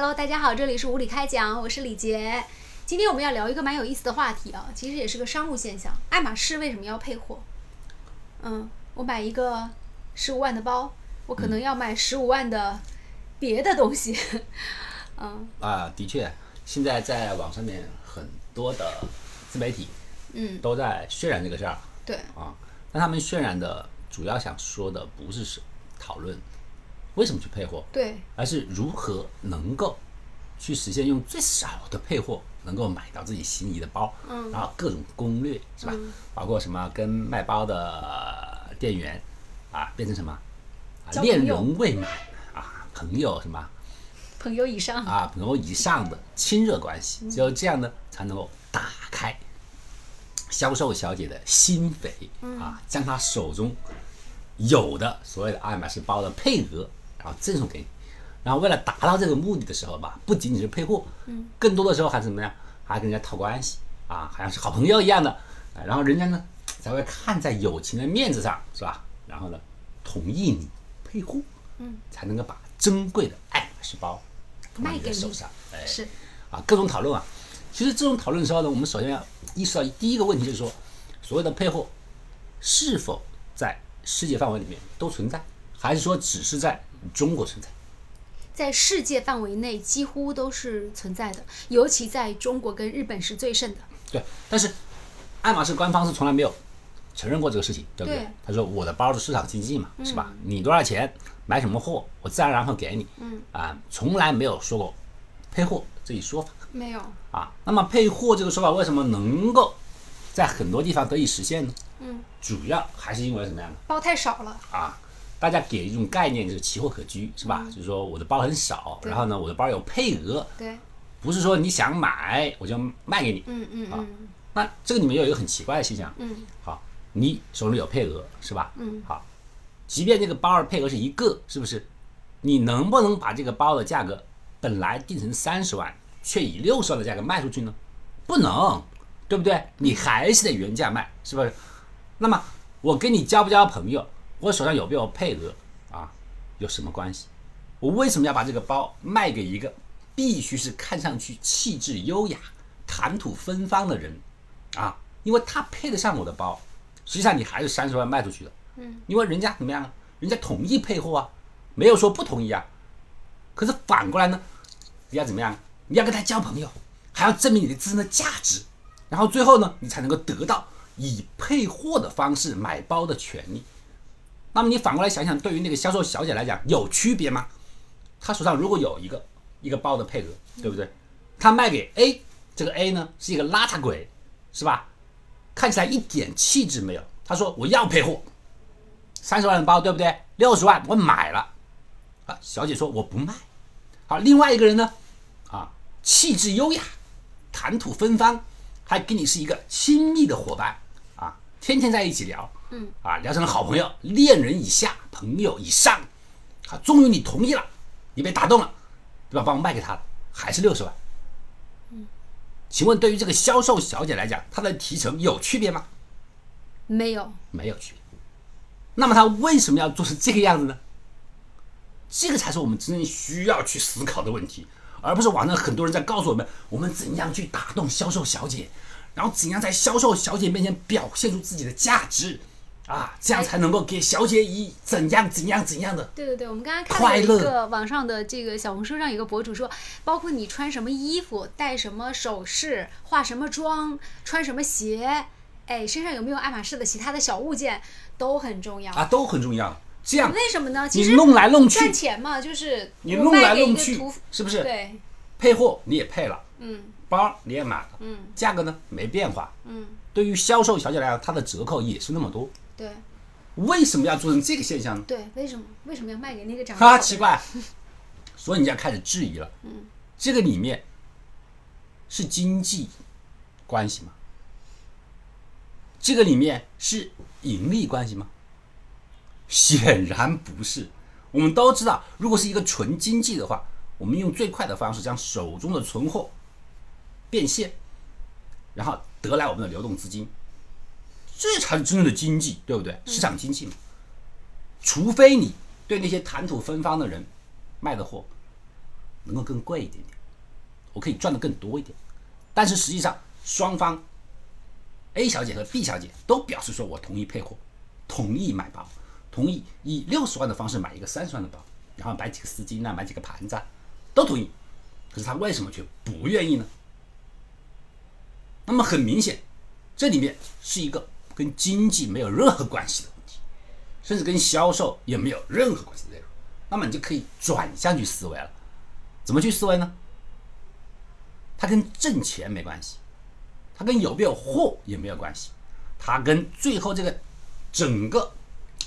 Hello，大家好，这里是无理开讲，我是李杰。今天我们要聊一个蛮有意思的话题啊，其实也是个商务现象。爱马仕为什么要配货？嗯，我买一个十五万的包，我可能要买十五万的别的东西。嗯啊，的确，现在在网上面很多的自媒体，嗯，都在渲染这个事儿对，啊。但他们渲染的主要想说的不是是讨论为什么去配货，对，而是如何能够去实现用最少的配货能够买到自己心仪的包，嗯。然后各种攻略是吧？包括什么跟卖包的店员啊变成什么？恋人未满啊朋友什么朋友以上，啊朋友以上的亲热关系，只有这样呢才能够打开销售小姐的心扉啊，将她手中有的所谓的爱马仕包的配额，然后赠送给你。然后为了达到这个目的的时候吧，不仅仅是配货，嗯，更多的时候还是怎么样，还跟人家套关系啊，好像是好朋友一样的。啊然后人家呢才会看在友情的面子上，是吧？然后呢，同意你配货，嗯，才能够把珍贵的爱马仕包卖给你你的手上，哎，是啊，各种讨论啊。其实这种讨论的时候呢，我们首先要意识到第一个问题，就是说，所谓的配货是否在世界范围里面都存在，还是说只是在中国存在？在世界范围内几乎都是存在的，尤其在中国跟日本是最盛的。对，但是爱马仕官方是从来没有承认过这个事情，对不对？对他说我的包是市场经济嘛，是吧？你多少钱买什么货，我自然而然会给你。嗯啊，从来没有说过配货这一说法没有，啊。那么配货这个说法为什么能够在很多地方得以实现呢？嗯，主要还是因为什么样的？包太少了。啊，大家给一种概念就是奇货可居，是吧？就是说我的包很少，然后呢，我的包有配额，对，不是说你想买我就卖给你。嗯嗯嗯那这个里面又有一个很奇怪的现象，嗯，好，你手里有配额是吧？嗯，好，即便这个包的配额是一个，是不是？你能不能把这个包的价格本来定成三十万，却以六十万的价格卖出去呢？不能，对不对？你还是得原价卖，是不是？那么我跟你交不交朋友，我手上有没有配额啊，有什么关系？我为什么要把这个包卖给一个必须是看上去气质优雅、谈吐芬芳的人啊？因为他配得上我的包，实际上你还是三十万卖出去的。嗯，因为人家怎么样啊？人家同意配货啊，没有说不同意啊。可是反过来呢，你要怎么样？你要跟他交朋友，还要证明你的自身的价值，然后最后呢，你才能够得到以配货的方式买包的权利。那么你反过来想想，对于那个销售小姐来讲，有区别吗？她手上如果有一个一个包的配额，对不对？她卖给 A，这个 A 呢是一个邋遢鬼，是吧？看起来一点气质没有。他说我要配货，三十万的包，对不对？六十万我买了，啊，小姐说我不卖。好，另外一个人呢，啊，气质优雅，谈吐芬芳，还跟你是一个亲密的伙伴啊，天天在一起聊，嗯，啊，聊成了好朋友，恋人以下，朋友以上，啊，终于你同意了，你被打动了，对吧？把我卖给他了，还是六十万。嗯请问对于这个销售小姐来讲，她的提成有区别吗？没有，没有区别。那么她为什么要做成这个样子呢？这个才是我们真正需要去思考的问题，而不是网上很多人在告诉我们，我们怎样去打动销售小姐，然后怎样在销售小姐面前表现出自己的价值，啊，这样才能够给小姐以怎样怎样怎样的。对对对，我们刚刚看到有一个网上的这个小红书上有个博主说，包括你穿什么衣服、戴什么首饰、化什么妆、穿什么鞋，哎，身上有没有爱马仕的其他的小物件都很重要。啊，都很重要。这样为什么呢？其你实弄来弄去赚，钱嘛，就是你弄来弄去，是不是？对，配货你也配了，嗯包你也买了，嗯价格呢没变化。嗯，对于销售小姐来讲，她的折扣也是那么多。对为什么要做成这个现象呢？对，为什么为什么要卖给那个长得好哈，的奇怪。所以你要开始质疑了。嗯，这个里面是经济关系吗？这个里面是盈利关系吗？显然不是。我们都知道，如果是一个纯经济的话，我们用最快的方式将手中的存货变现，然后得来我们的流动资金，这才是真正的经济，对不对？市场经济嘛。除非你对那些谈吐芬芳的人卖的货，能够更贵一点点，我可以赚的更多一点。但是实际上，双方 A 小姐和 B 小姐都表示说我同意配货，同意买包，同意以六十万的方式买一个三十万的包，然后买几个丝巾啊，买几个盘子啊，都同意。可是他为什么却不愿意呢？那么很明显，这里面是一个跟经济没有任何关系的问题，甚至跟销售也没有任何关系的内容。那么你就可以转向去思维了，怎么去思维呢？它跟挣钱没关系，它跟有没有货也没有关系，它跟最后这个整个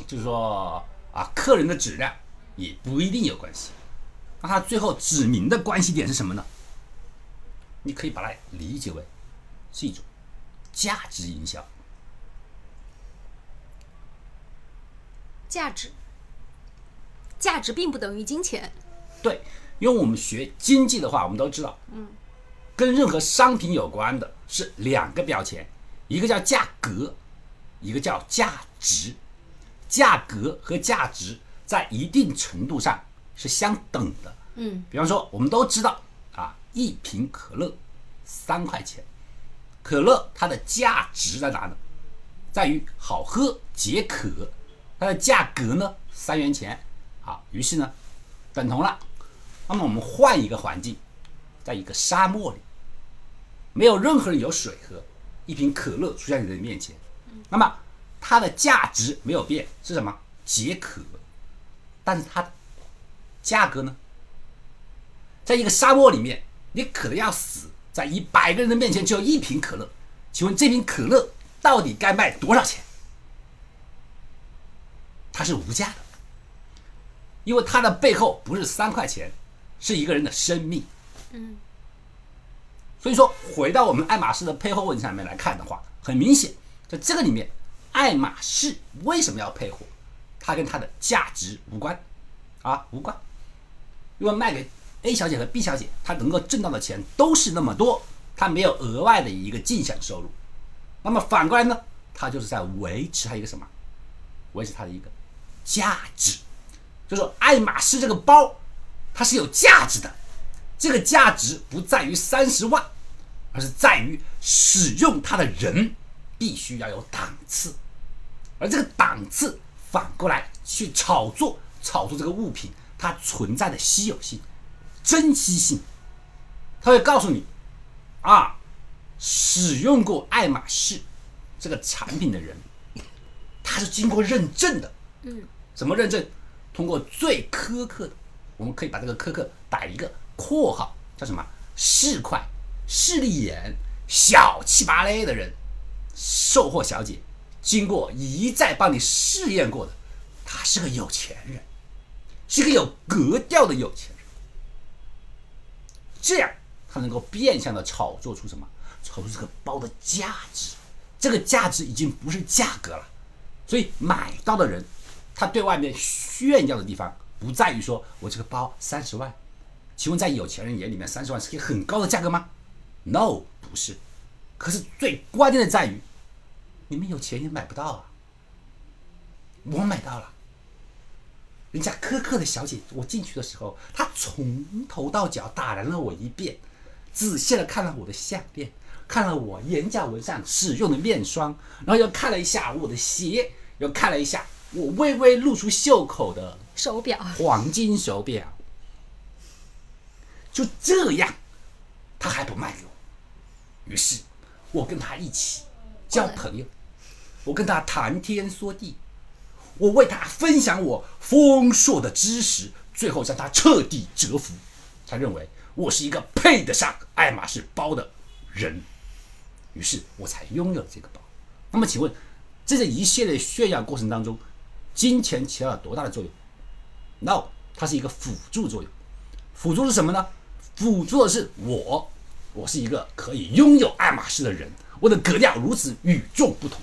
就是说啊客人的质量也不一定有关系。那它最后指明的关系点是什么呢？你可以把它理解为是一种价值营销。价值，价值并不等于金钱。对，因为我们学经济的话，我们都知道，嗯，跟任何商品有关的是两个标签，一个叫价格，一个叫价值。价格和价值在一定程度上是相等的。嗯，比方说，我们都知道啊，一瓶可乐三块钱，可乐它的价值在哪呢？在于好喝解渴，它的价格呢三元钱。好，于是呢等同了。那么我们换一个环境，在一个沙漠里，没有任何人有水喝，一瓶可乐出现在你的面前，那么它的价值没有变，是什么？解渴。但是它价格呢？在一个沙漠里面，你渴的要死，在一百个人的面前只有一瓶可乐，请问这瓶可乐到底该卖多少钱？它是无价的，因为它的背后不是三块钱，是一个人的生命。嗯，所以说，回到我们爱马仕的配货问题上面来看的话，很明显，在这个里面，爱马仕为什么要配货？它跟它的价值无关，啊，无关，因为卖给 A 小姐和 B 小姐，她能够挣到的钱都是那么多，她没有额外的一个进项收入。那么反过来呢，她就是在维持她一个什么？维持她的一个价值，就是说爱马仕这个包，它是有价值的。这个价值不在于三十万，而是在于使用它的人必须要有档次，而这个档次反过来去炒作，炒作这个物品它存在的稀有性、珍惜性，他会告诉你，啊，使用过爱马仕这个产品的人，他是经过认证的，嗯，怎么认证？通过最苛刻的，我们可以把这个苛刻打一个括号，叫什么？市侩、势利眼、小气巴咧的人，售货小姐，经过一再帮你试验过的，他是个有钱人，是个有格调的有钱人。这样，他能够变相的炒作出什么？炒作这个包的价值。这个价值已经不是价格了，所以买到的人，他对外面炫耀的地方不在于说我这个包三十万，请问在有钱人眼里面，三十万是一个很高的价格吗？No，不是。可是最关键的在于，你们有钱也买不到啊。我买到了，人家苛刻的小姐，我进去的时候，她从头到脚打量了我一遍，仔细的看了我的项链，看了我眼角纹上使用的面霜，然后又看了一下我的鞋，又看了一下我微微露出袖口的手表，黄金手表。就这样，他还不卖给我，于是我跟他一起交朋友，我跟他谈天说地，我为他分享我丰硕的知识，最后让他彻底折服，他认为我是一个配得上爱马仕包的人，于是我才拥有这个包。那么，请问，在这一系列炫耀过程当中，金钱起到了多大的作用？No，它是一个辅助作用。辅助是什么呢？辅助的是我，我是一个可以拥有爱马仕的人，我的格调如此与众不同。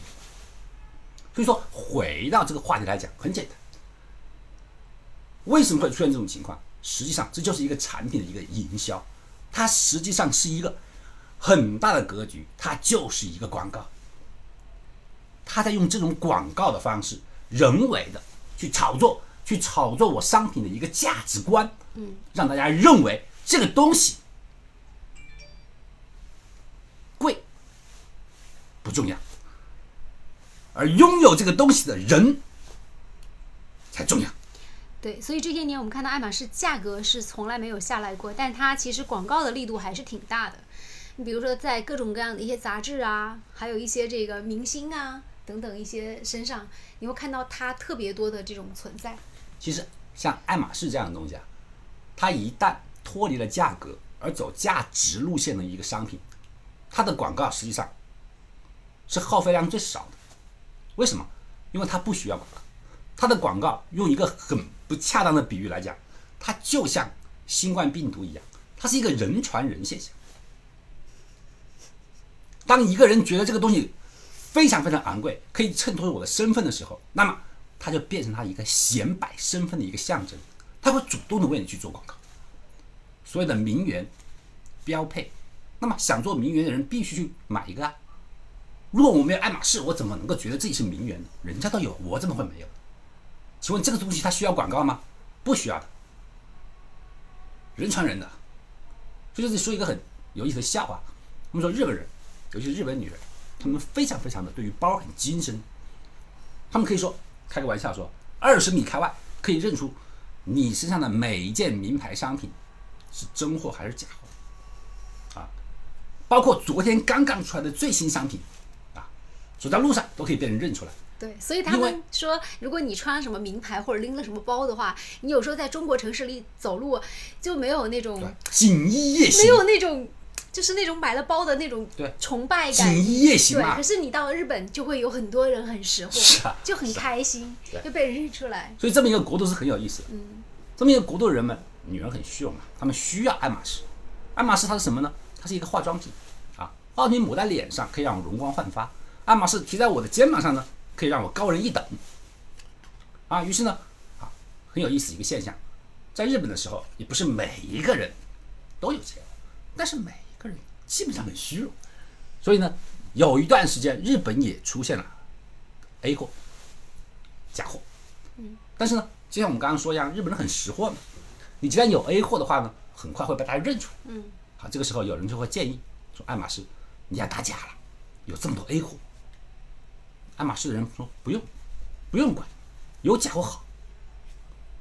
所以说，回到这个话题来讲，很简单，为什么会出现这种情况？实际上，这就是一个产品的一个营销，它实际上是一个很大的格局，它就是一个广告。他在用这种广告的方式，人为的去炒作，去炒作我商品的一个价值观，嗯，让大家认为这个东西贵不重要，而拥有这个东西的人才重要。对，所以这些年我们看到爱马仕价格是从来没有下来过，但它其实广告的力度还是挺大的。你比如说，在各种各样的一些杂志啊，还有一些这个明星啊等等一些身上，你会看到它特别多的这种存在。其实像爱马仕这样的东西啊，它一旦脱离了价格而走价值路线的一个商品，它的广告实际上是耗费量最少的。为什么？因为它不需要广告，它的广告用一个很不恰当的比喻来讲，它就像新冠病毒一样，它是一个人传人现象。当一个人觉得这个东西非常非常昂贵，可以衬托我的身份的时候，那么它就变成他一个显摆身份的一个象征，他会主动的为你去做广告。所有的名媛标配，那么想做名媛的人必须去买一个啊。如果我没有爱马仕，我怎么能够觉得自己是名媛呢？人家都有，我怎么会没有？请问这个东西它需要广告吗？不需要的，人传人的。所以这里说一个很有意思的笑话，我们说日本人。尤其是日本女人，她们非常非常的对于包很精深。他们可以说开个玩笑说，二十米开外可以认出你身上的每一件名牌商品是真货还是假货啊！包括昨天刚刚出来的最新商品啊，走在路上都可以被人认出来。对，所以他们说，如果你穿什么名牌或者拎了什么包的话，你有时候在中国城市里走路就没有那种锦衣夜行，没有那种。就是那种买了包的那种崇拜感，锦衣夜行对，可是你到了日本，就会有很多人很识货，就很开心，就被人认出来。所以这么一个国度是很有意思的。嗯，这么一个国度的人们，女人很虚荣啊，她们需要爱马仕。爱马仕它是什么呢？它是一个化妆品啊，化妆品抹在脸上可以让我容光焕发。爱马仕提在我的肩膀上呢，可以让我高人一等。啊，于是呢，啊，很有意思一个现象，在日本的时候，也不是每一个人都有钱，但是每基本上很虚弱，所以呢，有一段时间日本也出现了 A 货、假货。嗯。但是呢，就像我们刚刚说一样，日本人很识货嘛。你既然有 A 货的话呢，很快会被大家认出来。嗯。好，这个时候有人就会建议说：“爱马仕，你要打假了，有这么多 A 货。”爱马仕的人说：“不用，不用管，有假货好。”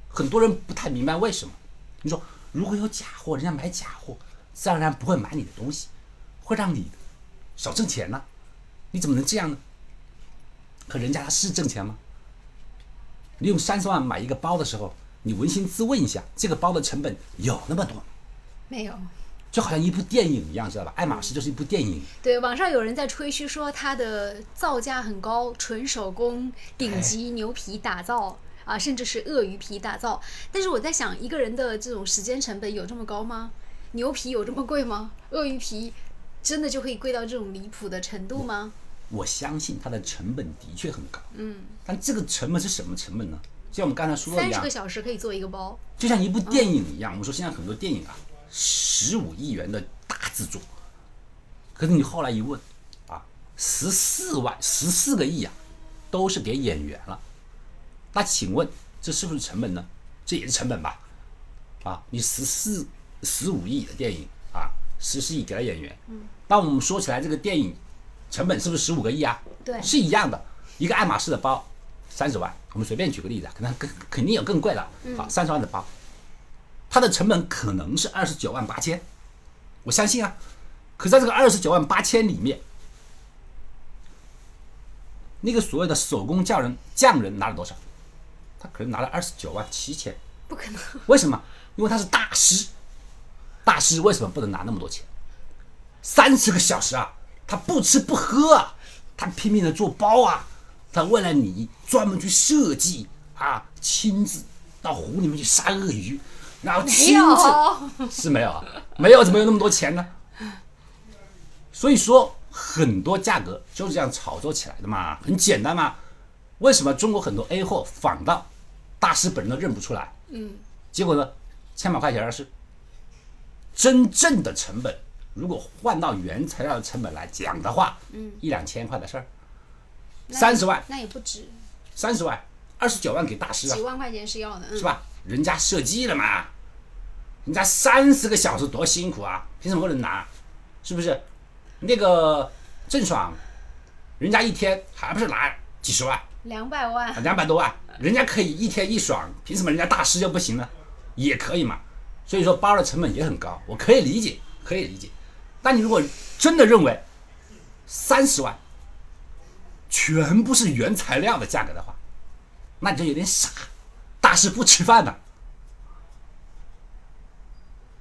很多人不太明白为什么。你说，如果有假货，人家买假货。自然而然不会买你的东西，会让你少挣钱呢？你怎么能这样呢？可人家他是挣钱吗？你用三十万买一个包的时候，你扪心自问一下，这个包的成本有那么多吗？没有，就好像一部电影一样，知道吧？爱马仕就是一部电影。对，网上有人在吹嘘说它的造价很高，纯手工、顶级牛皮打造啊，甚至是鳄鱼皮打造。但是我在想，一个人的这种时间成本有这么高吗？牛皮有这么贵吗？鳄鱼皮真的就可以贵到这种离谱的程度吗？我相信它的成本的确很高。嗯，但这个成本是什么成本呢？就像我们刚才说的一样，三十个小时可以做一个包，就像一部电影一样。我们说现在很多电影啊，十五亿元的大制作，可是你后来一问啊，十四万、十四个亿啊，都是给演员了。那请问这是不是成本呢？这也是成本吧？啊，你十四。十五亿的电影啊，十四亿给了演员。嗯，那我们说起来，这个电影成本是不是十五个亿啊？对，是一样的。一个爱马仕的包三十万，我们随便举个例子，可能更肯定有更贵的。好，三十万的包，它的成本可能是二十九万八千，我相信啊。可在这个二十九万八千里面，那个所谓的手工匠人匠人拿了多少？他可能拿了二十九万七千。不可能。为什么？因为他是大师。大师为什么不能拿那么多钱？三十个小时啊，他不吃不喝啊，他拼命的做包啊，他为了你专门去设计啊，亲自到湖里面去杀鳄鱼，然后亲自是没有啊，没有怎么有那么多钱呢？所以说很多价格就是这样炒作起来的嘛，很简单嘛。为什么中国很多 A 货仿到大师本人都认不出来？嗯，结果呢，千把块钱是。真正的成本，如果换到原材料的成本来讲的话，嗯，一两千块的事儿，三十万那也不止，三十万，二十九万给大师啊，几万块钱是要的，是吧？人家设计了嘛，人家三十个小时多辛苦啊，凭什么不能拿？是不是？那个郑爽，人家一天还不是拿几十万？两百万，两百多万，人家可以一天一爽，凭什么人家大师就不行呢？也可以嘛。所以说包的成本也很高，我可以理解，可以理解。但你如果真的认为三十万全部是原材料的价格的话，那你就有点傻。大师不吃饭的，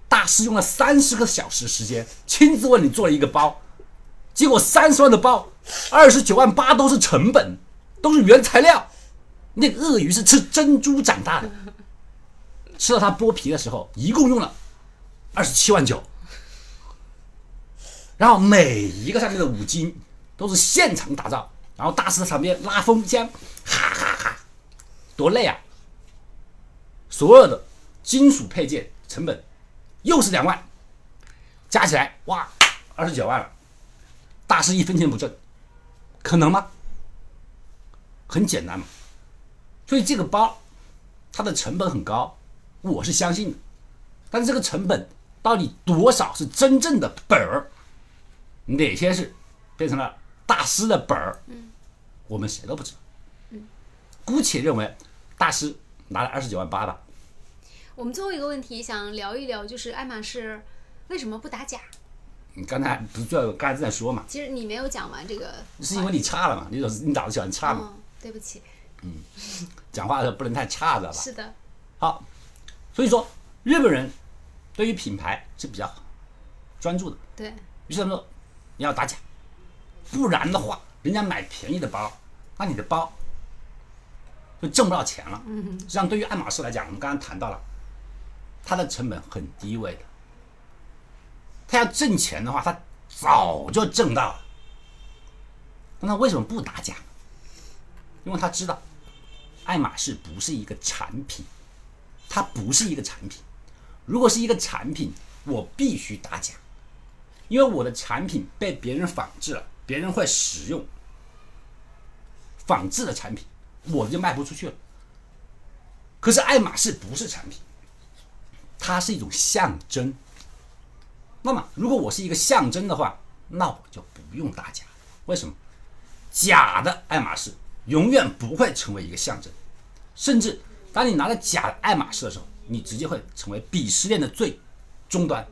大师用了三十个小时时间亲自为你做了一个包，结果三十万的包，二十九万八都是成本。都是原材料，那个鳄鱼是吃珍珠长大的，吃到它剥皮的时候，一共用了二十七万九，然后每一个上面的五金都是现场打造，然后大师在旁边拉风箱，哈哈哈，多累啊！所有的金属配件成本又是两万，加起来哇，二十九万了，大师一分钱不挣，可能吗？很简单嘛，所以这个包它的成本很高，我是相信的。但是这个成本到底多少是真正的本儿？哪些是变成了大师的本儿？嗯，我们谁都不知道。嗯，姑且认为大师拿了二十九万八吧。我们最后一个问题想聊一聊，就是爱马仕为什么不打假？你刚才不是就刚才在说嘛？其实你没有讲完这个，是因为你差了嘛？你你脑子喜欢差嘛？对不起，嗯，讲话的时候不能太差，知道吧？是的。好，所以说日本人对于品牌是比较专注的。对。于是他们说你要打假，不然的话，人家买便宜的包，那你的包就挣不到钱了。嗯实际上，对于爱马仕来讲，我们刚刚谈到了，它的成本很低位的，他要挣钱的话，他早就挣到了。那他为什么不打假？因为他知道，爱马仕不是一个产品，它不是一个产品。如果是一个产品，我必须打假，因为我的产品被别人仿制了，别人会使用仿制的产品，我就卖不出去了。可是爱马仕不是产品，它是一种象征。那么，如果我是一个象征的话，那我就不用打假。为什么？假的爱马仕。永远不会成为一个象征，甚至当你拿着假的爱马仕的时候，你直接会成为鄙视链的最终端。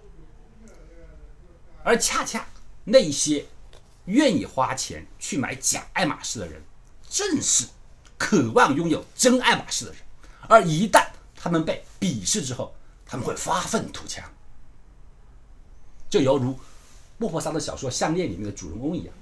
而恰恰那些愿意花钱去买假爱马仕的人，正是渴望拥有真爱马仕的人。而一旦他们被鄙视之后，他们会发愤图强，就犹如莫泊桑的小说《项链》里面的主人公一样，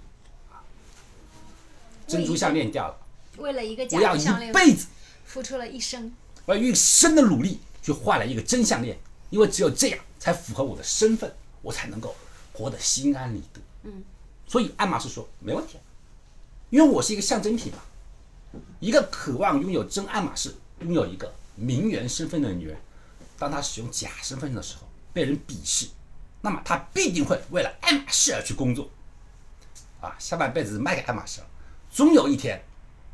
珍珠项链掉了。为了一个假项链，一辈子付出了一生，我要一生的努力去换来一个真项链，因为只有这样才符合我的身份，我才能够活得心安理得。嗯，所以爱马仕说没问题，因为我是一个象征品嘛。一个渴望拥有真爱马仕、拥有一个名媛身份的女人，当她使用假身份的时候被人鄙视，那么她必定会为了爱马仕而去工作，啊，下半辈子卖给爱马仕了，终有一天。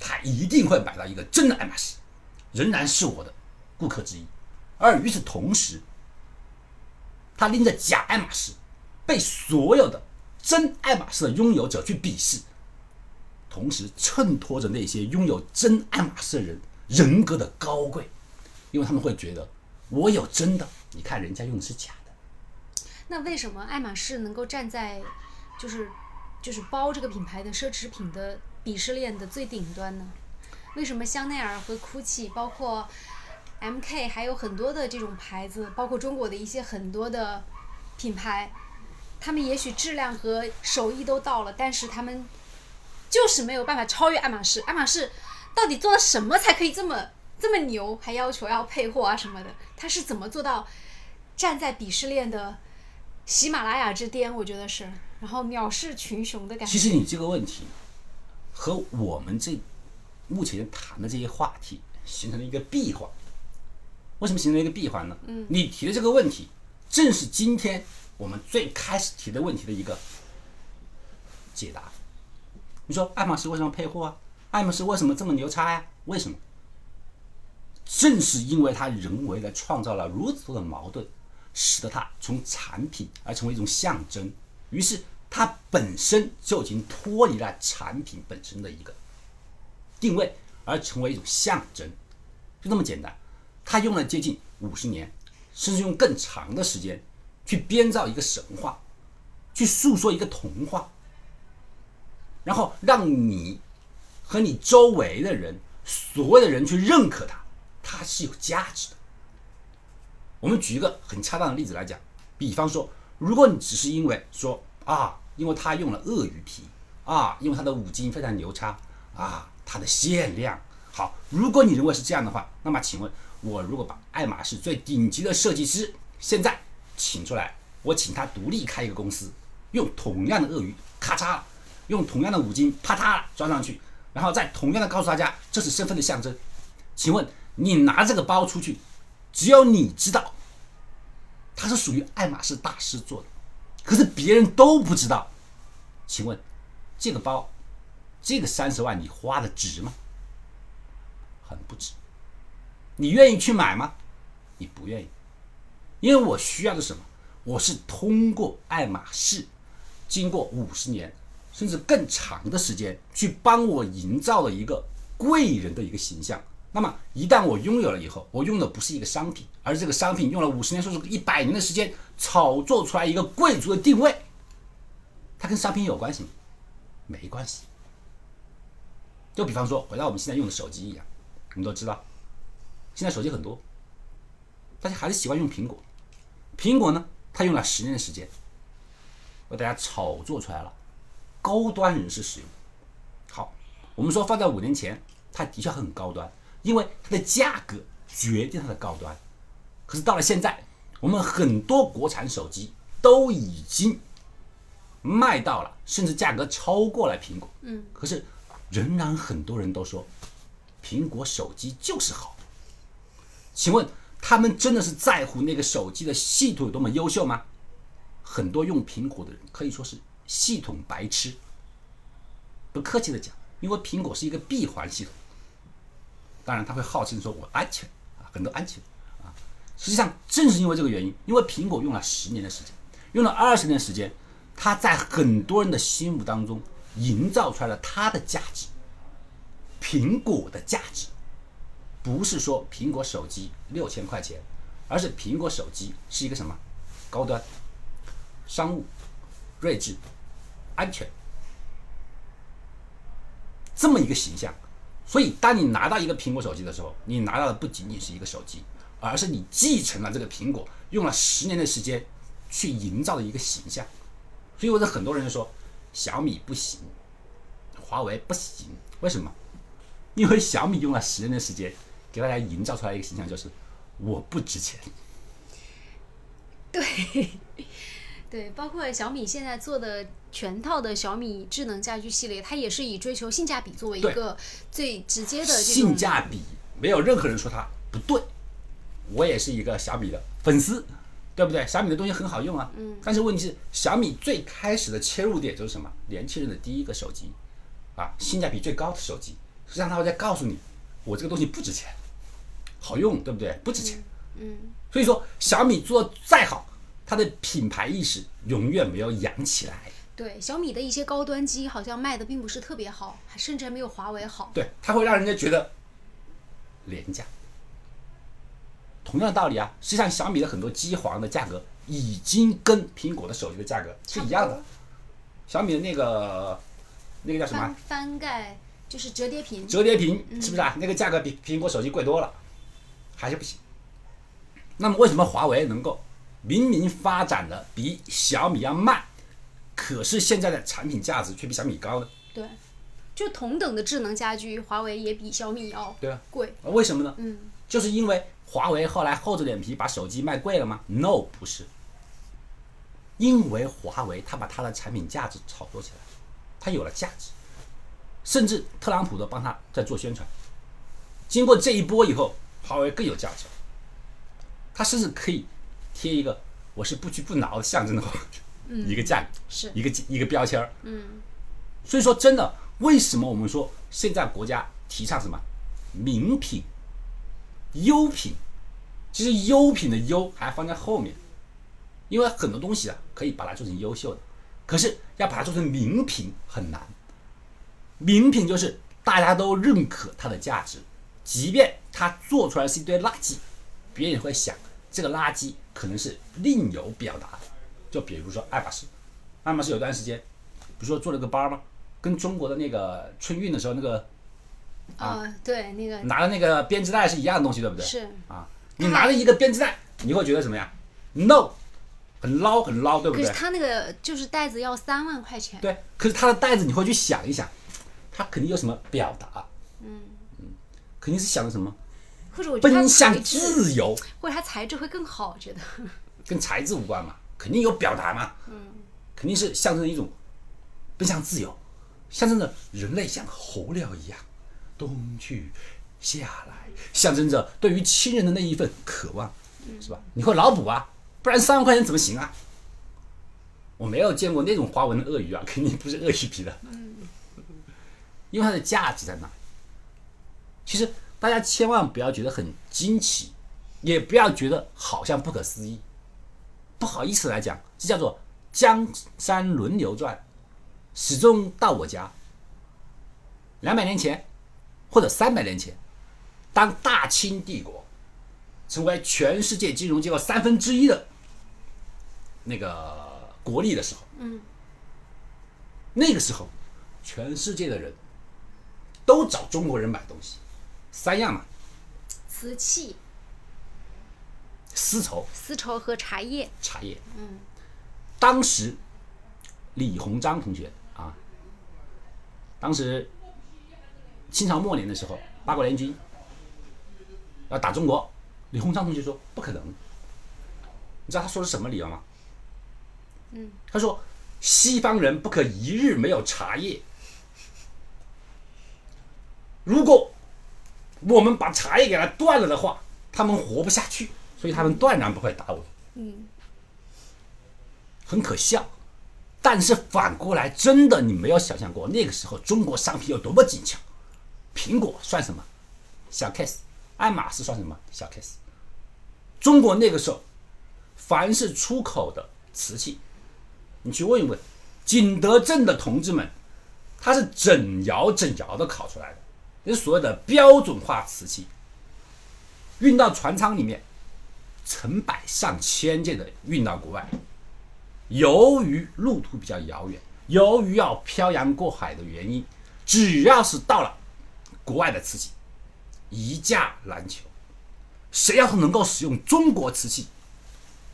她一定会买到一个真的爱马仕，仍然是我的顾客之一。而与此同时，他拎着假爱马仕，被所有的真爱马仕的拥有者去鄙视，同时衬托着那些拥有真爱马仕的人人格的高贵，因为他们会觉得我有真的，你看人家用的是假的。那为什么爱马仕能够站在就是就是包这个品牌的奢侈品的？鄙视链的最顶端呢？为什么香奈儿和 GUCCI，包括 MK，还有很多的这种牌子，包括中国的一些很多的品牌，他们也许质量和手艺都到了，但是他们就是没有办法超越爱马仕。爱马仕到底做了什么才可以这么这么牛？还要求要配货啊什么的？他是怎么做到站在鄙视链的喜马拉雅之巅？我觉得是，然后藐视群雄的感觉。其实你这个问题。和我们这目前谈的这些话题形成了一个闭环。为什么形成一个闭环呢？嗯，你提的这个问题，正是今天我们最开始提的问题的一个解答。你说爱马仕为什么配货啊？爱马仕为什么这么牛叉呀？为什么？正是因为它人为的创造了如此多的矛盾，使得它从产品而成为一种象征，于是它本身就已经脱离了产品本身的一个定位，而成为一种象征，就这么简单。他用了接近五十年，甚至用更长的时间去编造一个神话，去诉说一个童话，然后让你和你周围的人，所有的人去认可它，它是有价值的。我们举一个很恰当的例子来讲，比方说，如果你只是因为说啊，因为它用了鳄鱼皮啊，因为它的五金非常牛叉啊，它的限量好，如果你认为是这样的话，那么请问，我如果把爱马仕最顶级的设计师现在请出来，我请他独立开一个公司，用同样的鳄鱼，咔嚓，用同样的五金，啪嗒装上去，然后再同样的告诉大家这是身份的象征，请问你拿这个包出去？只有你知道，它是属于爱马仕大师做的，可是别人都不知道。请问，这个包，这个三十万你花的值吗？很不值。你愿意去买吗？你不愿意，因为我需要的什么？我是通过爱马仕，经过五十年甚至更长的时间，去帮我营造了一个贵人的一个形象。那么一旦我拥有了以后，我用的不是一个商品，而这个商品用了五十年甚至一百年的时间炒作出来一个贵族的定位，它跟商品有关系吗？没关系。就比方说，回到我们现在用的手机一样，我们都知道，现在手机很多，大家还是喜欢用苹果。苹果呢，它用了十年的时间，为大家炒作出来了，高端人士使用。好，我们说放在五年前，它的确很高端。因为它的价格决定它的高端，可是到了现在，我们很多国产手机都已经卖到了，甚至价格超过了苹果。嗯，可是仍然很多人都说苹果手机就是好。请问他们真的是在乎那个手机的系统有多么优秀吗？很多用苹果的人可以说是系统白痴。不客气的讲，因为苹果是一个闭环系统。当然，他会号称说我安全啊，很多安全啊。实际上，正是因为这个原因，因为苹果用了十年的时间，用了二十年时间，它在很多人的心目当中营造出来了它的价值。苹果的价值，不是说苹果手机六千块钱，而是苹果手机是一个什么？高端、商务、睿智、安全，这么一个形象。所以，当你拿到一个苹果手机的时候，你拿到的不仅仅是一个手机，而是你继承了这个苹果用了十年的时间去营造的一个形象。所以，我的很多人说小米不行，华为不行，为什么？因为小米用了十年的时间给大家营造出来一个形象，就是我不值钱。对。对，包括小米现在做的全套的小米智能家居系列，它也是以追求性价比作为一个最直接的性价比，没有任何人说它不对。我也是一个小米的粉丝，对不对？小米的东西很好用啊。嗯。但是问题是，小米最开始的切入点就是什么？年轻人的第一个手机，啊，性价比最高的手机。实际上，他会在告诉你，我这个东西不值钱，好用，对不对？不值钱。嗯。所以说，小米做的再好。它的品牌意识永远没有养起来。对小米的一些高端机，好像卖的并不是特别好，甚至还没有华为好。对，它会让人家觉得廉价。同样的道理啊，实际上小米的很多机皇的价格已经跟苹果的手机的价格是一样的。小米的那个那个叫什么？翻盖就是折叠屏。折叠屏是不是啊？那个价格比苹果手机贵多了，还是不行。那么为什么华为能够？明明发展的比小米要慢，可是现在的产品价值却比小米高呢？对，就同等的智能家居，华为也比小米要对啊贵。为什么呢？嗯，就是因为华为后来厚着脸皮把手机卖贵了吗？No，不是，因为华为他把他的产品价值炒作起来，他有了价值，甚至特朗普都帮他在做宣传。经过这一波以后，华为更有价值，他甚至可以。贴一个我是不屈不挠的象征的话，一个价，是一个一个标签儿。嗯，所以说真的，为什么我们说现在国家提倡什么名品、优品？其实优品的优还放在后面，因为很多东西啊，可以把它做成优秀的，可是要把它做成名品很难。名品就是大家都认可它的价值，即便它做出来是一堆垃圾，别人也会想这个垃圾可能是另有表达的。就比如说爱马仕，爱马仕有段时间，不是说做了个包吗？跟中国的那个春运的时候那个啊，对，那个拿的那个编织袋是一样的东西，对不对？是啊，你拿着一个编织袋，你会觉得什么呀？no，很捞很捞，对不对？可是他那个就是袋子要三万块钱，对，可是它的袋子你会去想一想，它肯定有什么表达？嗯嗯肯定是想的什么？或者我觉得奔向，自由，或者它材质会更好，我觉得。跟材质无关嘛，肯定有表达嘛。嗯，肯定是象征一种奔向自由，象征着人类像候鸟一样冬去夏来，象征着对于亲人的那一份渴望，是吧？你会脑补啊，不然三万块钱怎么行啊？我没有见过那种花纹的鳄鱼啊，肯定不是鳄鱼皮的。因为它的价值在哪？其实大家千万不要觉得很惊奇，也不要觉得好像不可思议。不好意思来讲，这叫做江山轮流转，始终到我家。两百年前，或者三百年前，当大清帝国成为全世界金融机构三分之一的那个国力的时候，嗯，那个时候，全世界的人都找中国人买东西，三样嘛，瓷器、丝绸、丝绸和茶叶，茶叶。嗯，当时李鸿章同学啊，当时清朝末年的时候，八国联军要打中国，李鸿章同学说不可能。你知道他说的什么理由吗？嗯，他说西方人不可一日没有茶叶。如果我们把茶叶给它断了的话，他们活不下去，所以他们断然不会打我们。嗯，很可笑。但是反过来，真的你没有想象过那个时候中国商品有多么紧俏。苹果算什么？小 case。爱马仕算什么？小 case。中国那个时候，凡是出口的瓷器，你去问一问景德镇的同志们，他是整窑整窑的烤出来的，也是所谓的标准化瓷器，运到船舱里面，成百上千件的运到国外。由于路途比较遥远，由于要漂洋过海的原因，只要是到了国外的瓷器，一价难求。谁要是能够使用中国瓷器，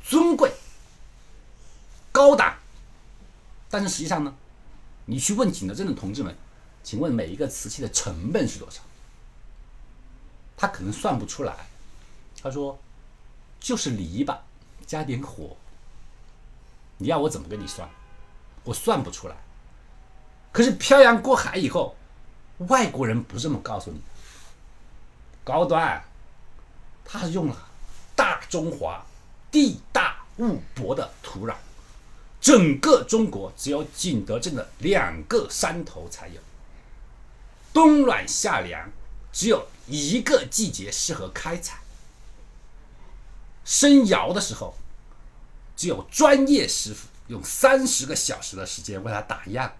尊贵、高档，但是实际上呢，你去问景德镇的同志们，请问每一个瓷器的成本是多少？他可能算不出来。他说，就是篱笆加点火。你要我怎么跟你算？我算不出来。可是漂洋过海以后，外国人不这么告诉你。高端，他是用了大中华地大物博的土壤，整个中国只有景德镇的两个山头才有。冬暖夏凉，只有一个季节适合开采。生窑的时候，只有专业师傅用三十个小时的时间为它打样，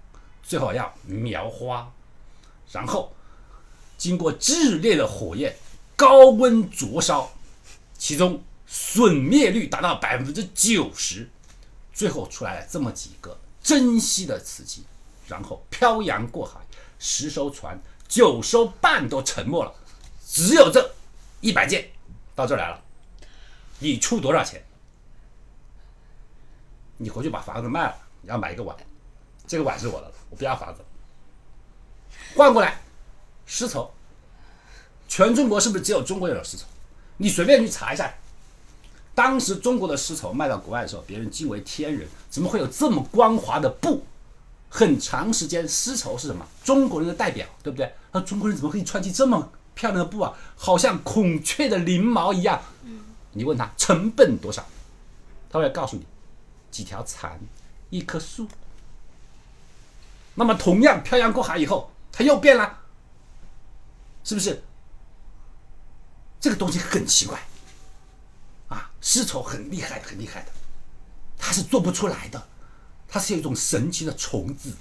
最后要描花，然后经过炽烈的火焰高温灼烧，其中损灭率达到百分之九十，最后出来了这么几个珍稀的瓷器，然后漂洋过海，十艘船九艘半都沉没了，只有这一百件到这来了，你出多少钱？你回去把房子卖了，你要买一个碗，这个碗是我的，我不要房子。换过来，丝绸，全中国是不是只有中国有丝绸？你随便去查一下，当时中国的丝绸卖到国外的时候，别人惊为天人，怎么会有这么光滑的布？很长时间，丝绸是什么？中国人的代表，对不对？那中国人怎么可以穿起这么漂亮的布啊？好像孔雀的翎毛一样。你问他成本多少，他会告诉你。几条蚕，一棵树。那么，同样漂洋过海以后，它又变了，是不是？这个东西很奇怪，啊，丝绸很厉害的，很厉害的，它是做不出来的，它是一种神奇的虫子，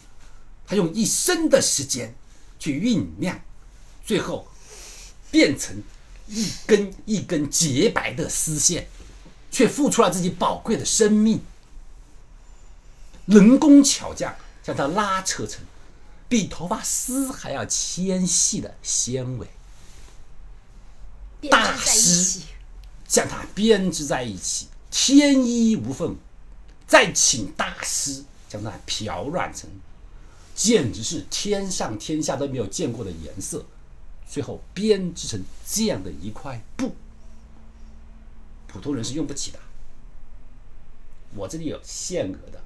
它用一生的时间去酝酿，最后变成一根一根洁白的丝线，却付出了自己宝贵的生命，人工巧匠将它拉扯成比头发丝还要纤细的纤维。大师。将它编织在一起，天衣无缝，再请大师将它漂染成，简直是天上天下都没有见过的颜色，最后编织成这样的一块布，普通人是用不起的。我这里有限额的，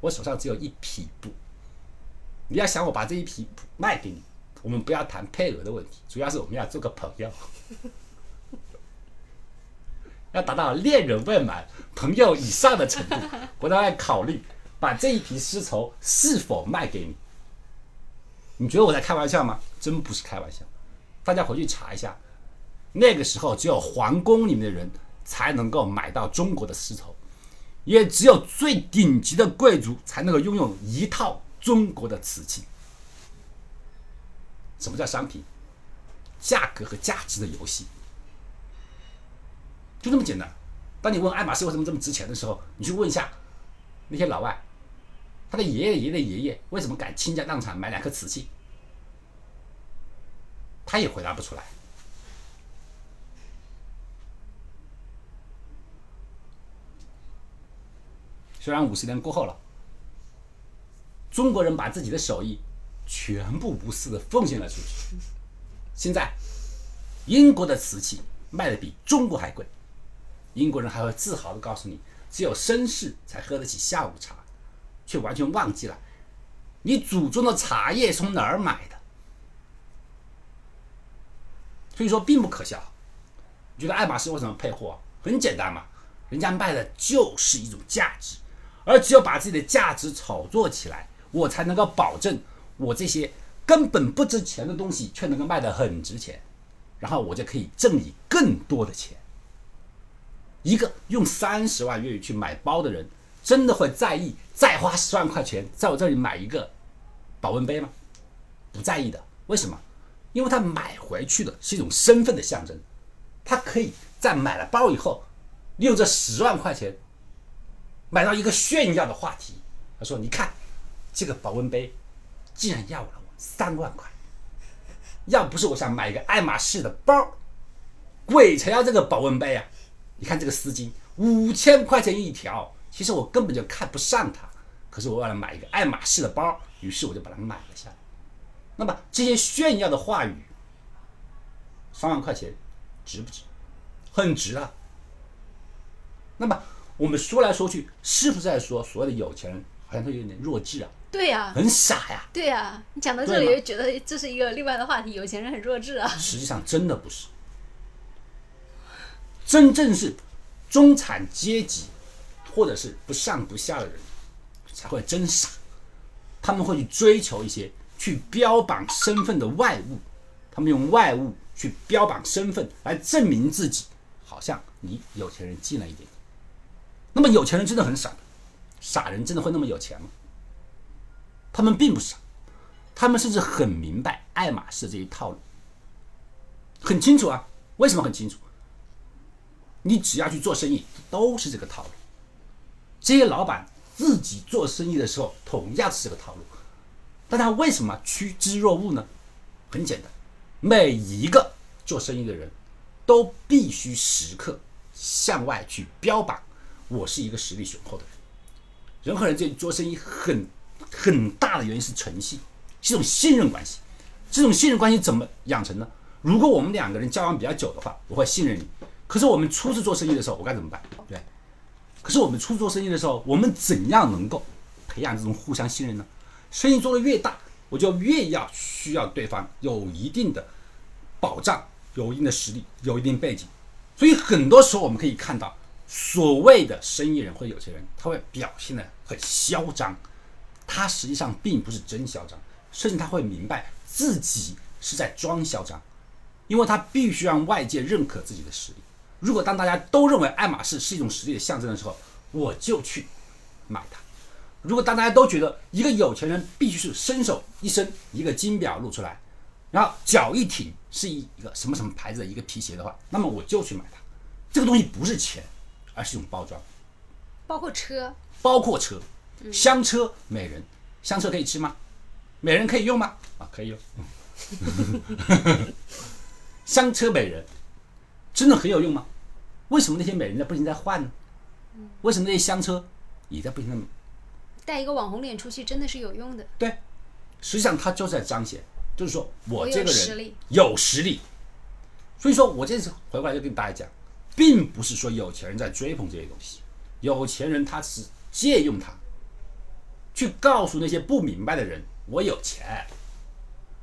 我手上只有一匹布，你要想我把这一匹布卖给你，我们不要谈配额的问题，主要是我们要做个朋友。要达到恋人未满、朋友以上的程度，我才会考虑把这一批丝绸是否卖给你。你觉得我在开玩笑吗？真不是开玩笑。大家回去查一下，那个时候只有皇宫里面的人才能够买到中国的丝绸，也只有最顶级的贵族才能够拥有一套中国的瓷器。什么叫商品？价格和价值的游戏。就这么简单。当你问爱马仕为什么这么值钱的时候，你去问一下那些老外，他的爷爷爷的爷爷为什么敢倾家荡产买两颗瓷器，他也回答不出来。虽然五十年过后了，中国人把自己的手艺全部无私的奉献了出去，现在英国的瓷器卖的比中国还贵。英国人还会自豪的告诉你，只有绅士才喝得起下午茶，却完全忘记了你祖宗的茶叶从哪儿买的。所以说并不可笑。你觉得爱马仕为什么配货？很简单嘛，人家卖的就是一种价值，而只有把自己的价值炒作起来，我才能够保证我这些根本不值钱的东西却能够卖得很值钱，然后我就可以挣你更多的钱。一个用三十万粤语去买包的人，真的会在意再花十万块钱在我这里买一个保温杯吗？不在意的。为什么？因为他买回去的是一种身份的象征，他可以在买了包以后，利用这十万块钱买到一个炫耀的话题。他说：“你看，这个保温杯竟然要了我三万块，要不是我想买一个爱马仕的包，鬼才要这个保温杯啊！”你看这个丝巾五千块钱一条，其实我根本就看不上它，可是我为了买一个爱马仕的包，于是我就把它买了下来。那么这些炫耀的话语，三万块钱值不值？很值啊。那么我们说来说去，是不是在说所有的有钱人好像都有点弱智啊？对呀、很傻呀？对呀、你讲到这里，就觉得这是一个另外的话题，有钱人很弱智啊。实际上真的不是，真正是中产阶级或者是不上不下的人才会真傻，他们会去追求一些去标榜身份的外物，他们用外物去标榜身份来证明自己，好像离有钱人近了一点。那么有钱人真的很傻的，傻人真的会那么有钱吗？他们并不傻，他们甚至很明白爱马仕这一套路。很清楚啊，为什么很清楚？你只要去做生意，都是这个套路。这些老板自己做生意的时候，同样是这个套路。但他为什么趋之若鹜呢？很简单，每一个做生意的人都必须时刻向外去标榜，我是一个实力雄厚的人。人和人之间做生意很很大的原因是诚信，是一种信任关系。这种信任关系怎么养成呢？如果我们两个人交往比较久的话，我会信任你。可是我们初次做生意的时候，我该怎么办？对。可是我们初次做生意的时候，我们怎样能够培养这种互相信任呢？生意做得越大，我就越要需要对方有一定的保障，有一定的实力，有一定背景。所以很多时候我们可以看到，所谓的生意人或者有些人，他会表现得很嚣张，他实际上并不是真嚣张，甚至他会明白自己是在装嚣张，因为他必须让外界认可自己的实力。如果当大家都认为爱马仕是一种实力的象征的时候，我就去买它。如果当大家都觉得一个有钱人必须是伸手一伸，一个金表露出来，然后脚一挺是一一个什么什么牌子的一个皮鞋的话，那么我就去买它。这个东西不是钱，而是一种包装，包括车，包括车，香车美人，香车可以吃吗？美人可以用吗？啊，可以用。香车美人真的很有用吗？为什么那些美人在不停在换呢？为什么那些香车也在不停的带一个网红脸出去真的是有用的。对，实际上他就是在彰显，就是说我这个人有实力。所以说我这次回过来就跟大家讲，并不是说有钱人在追捧这些东西，有钱人他是借用它，去告诉那些不明白的人我有钱，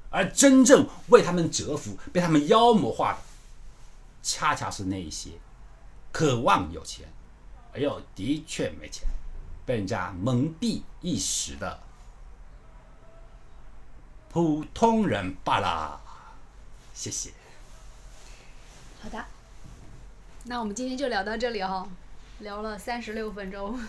而真正为他们折服、被他们妖魔化的，恰恰是那一些渴望有钱，而又的确没钱，被人家蒙蔽一时的普通人罢了。谢谢。好的，那我们今天就聊到这里哈、聊了三十六分钟。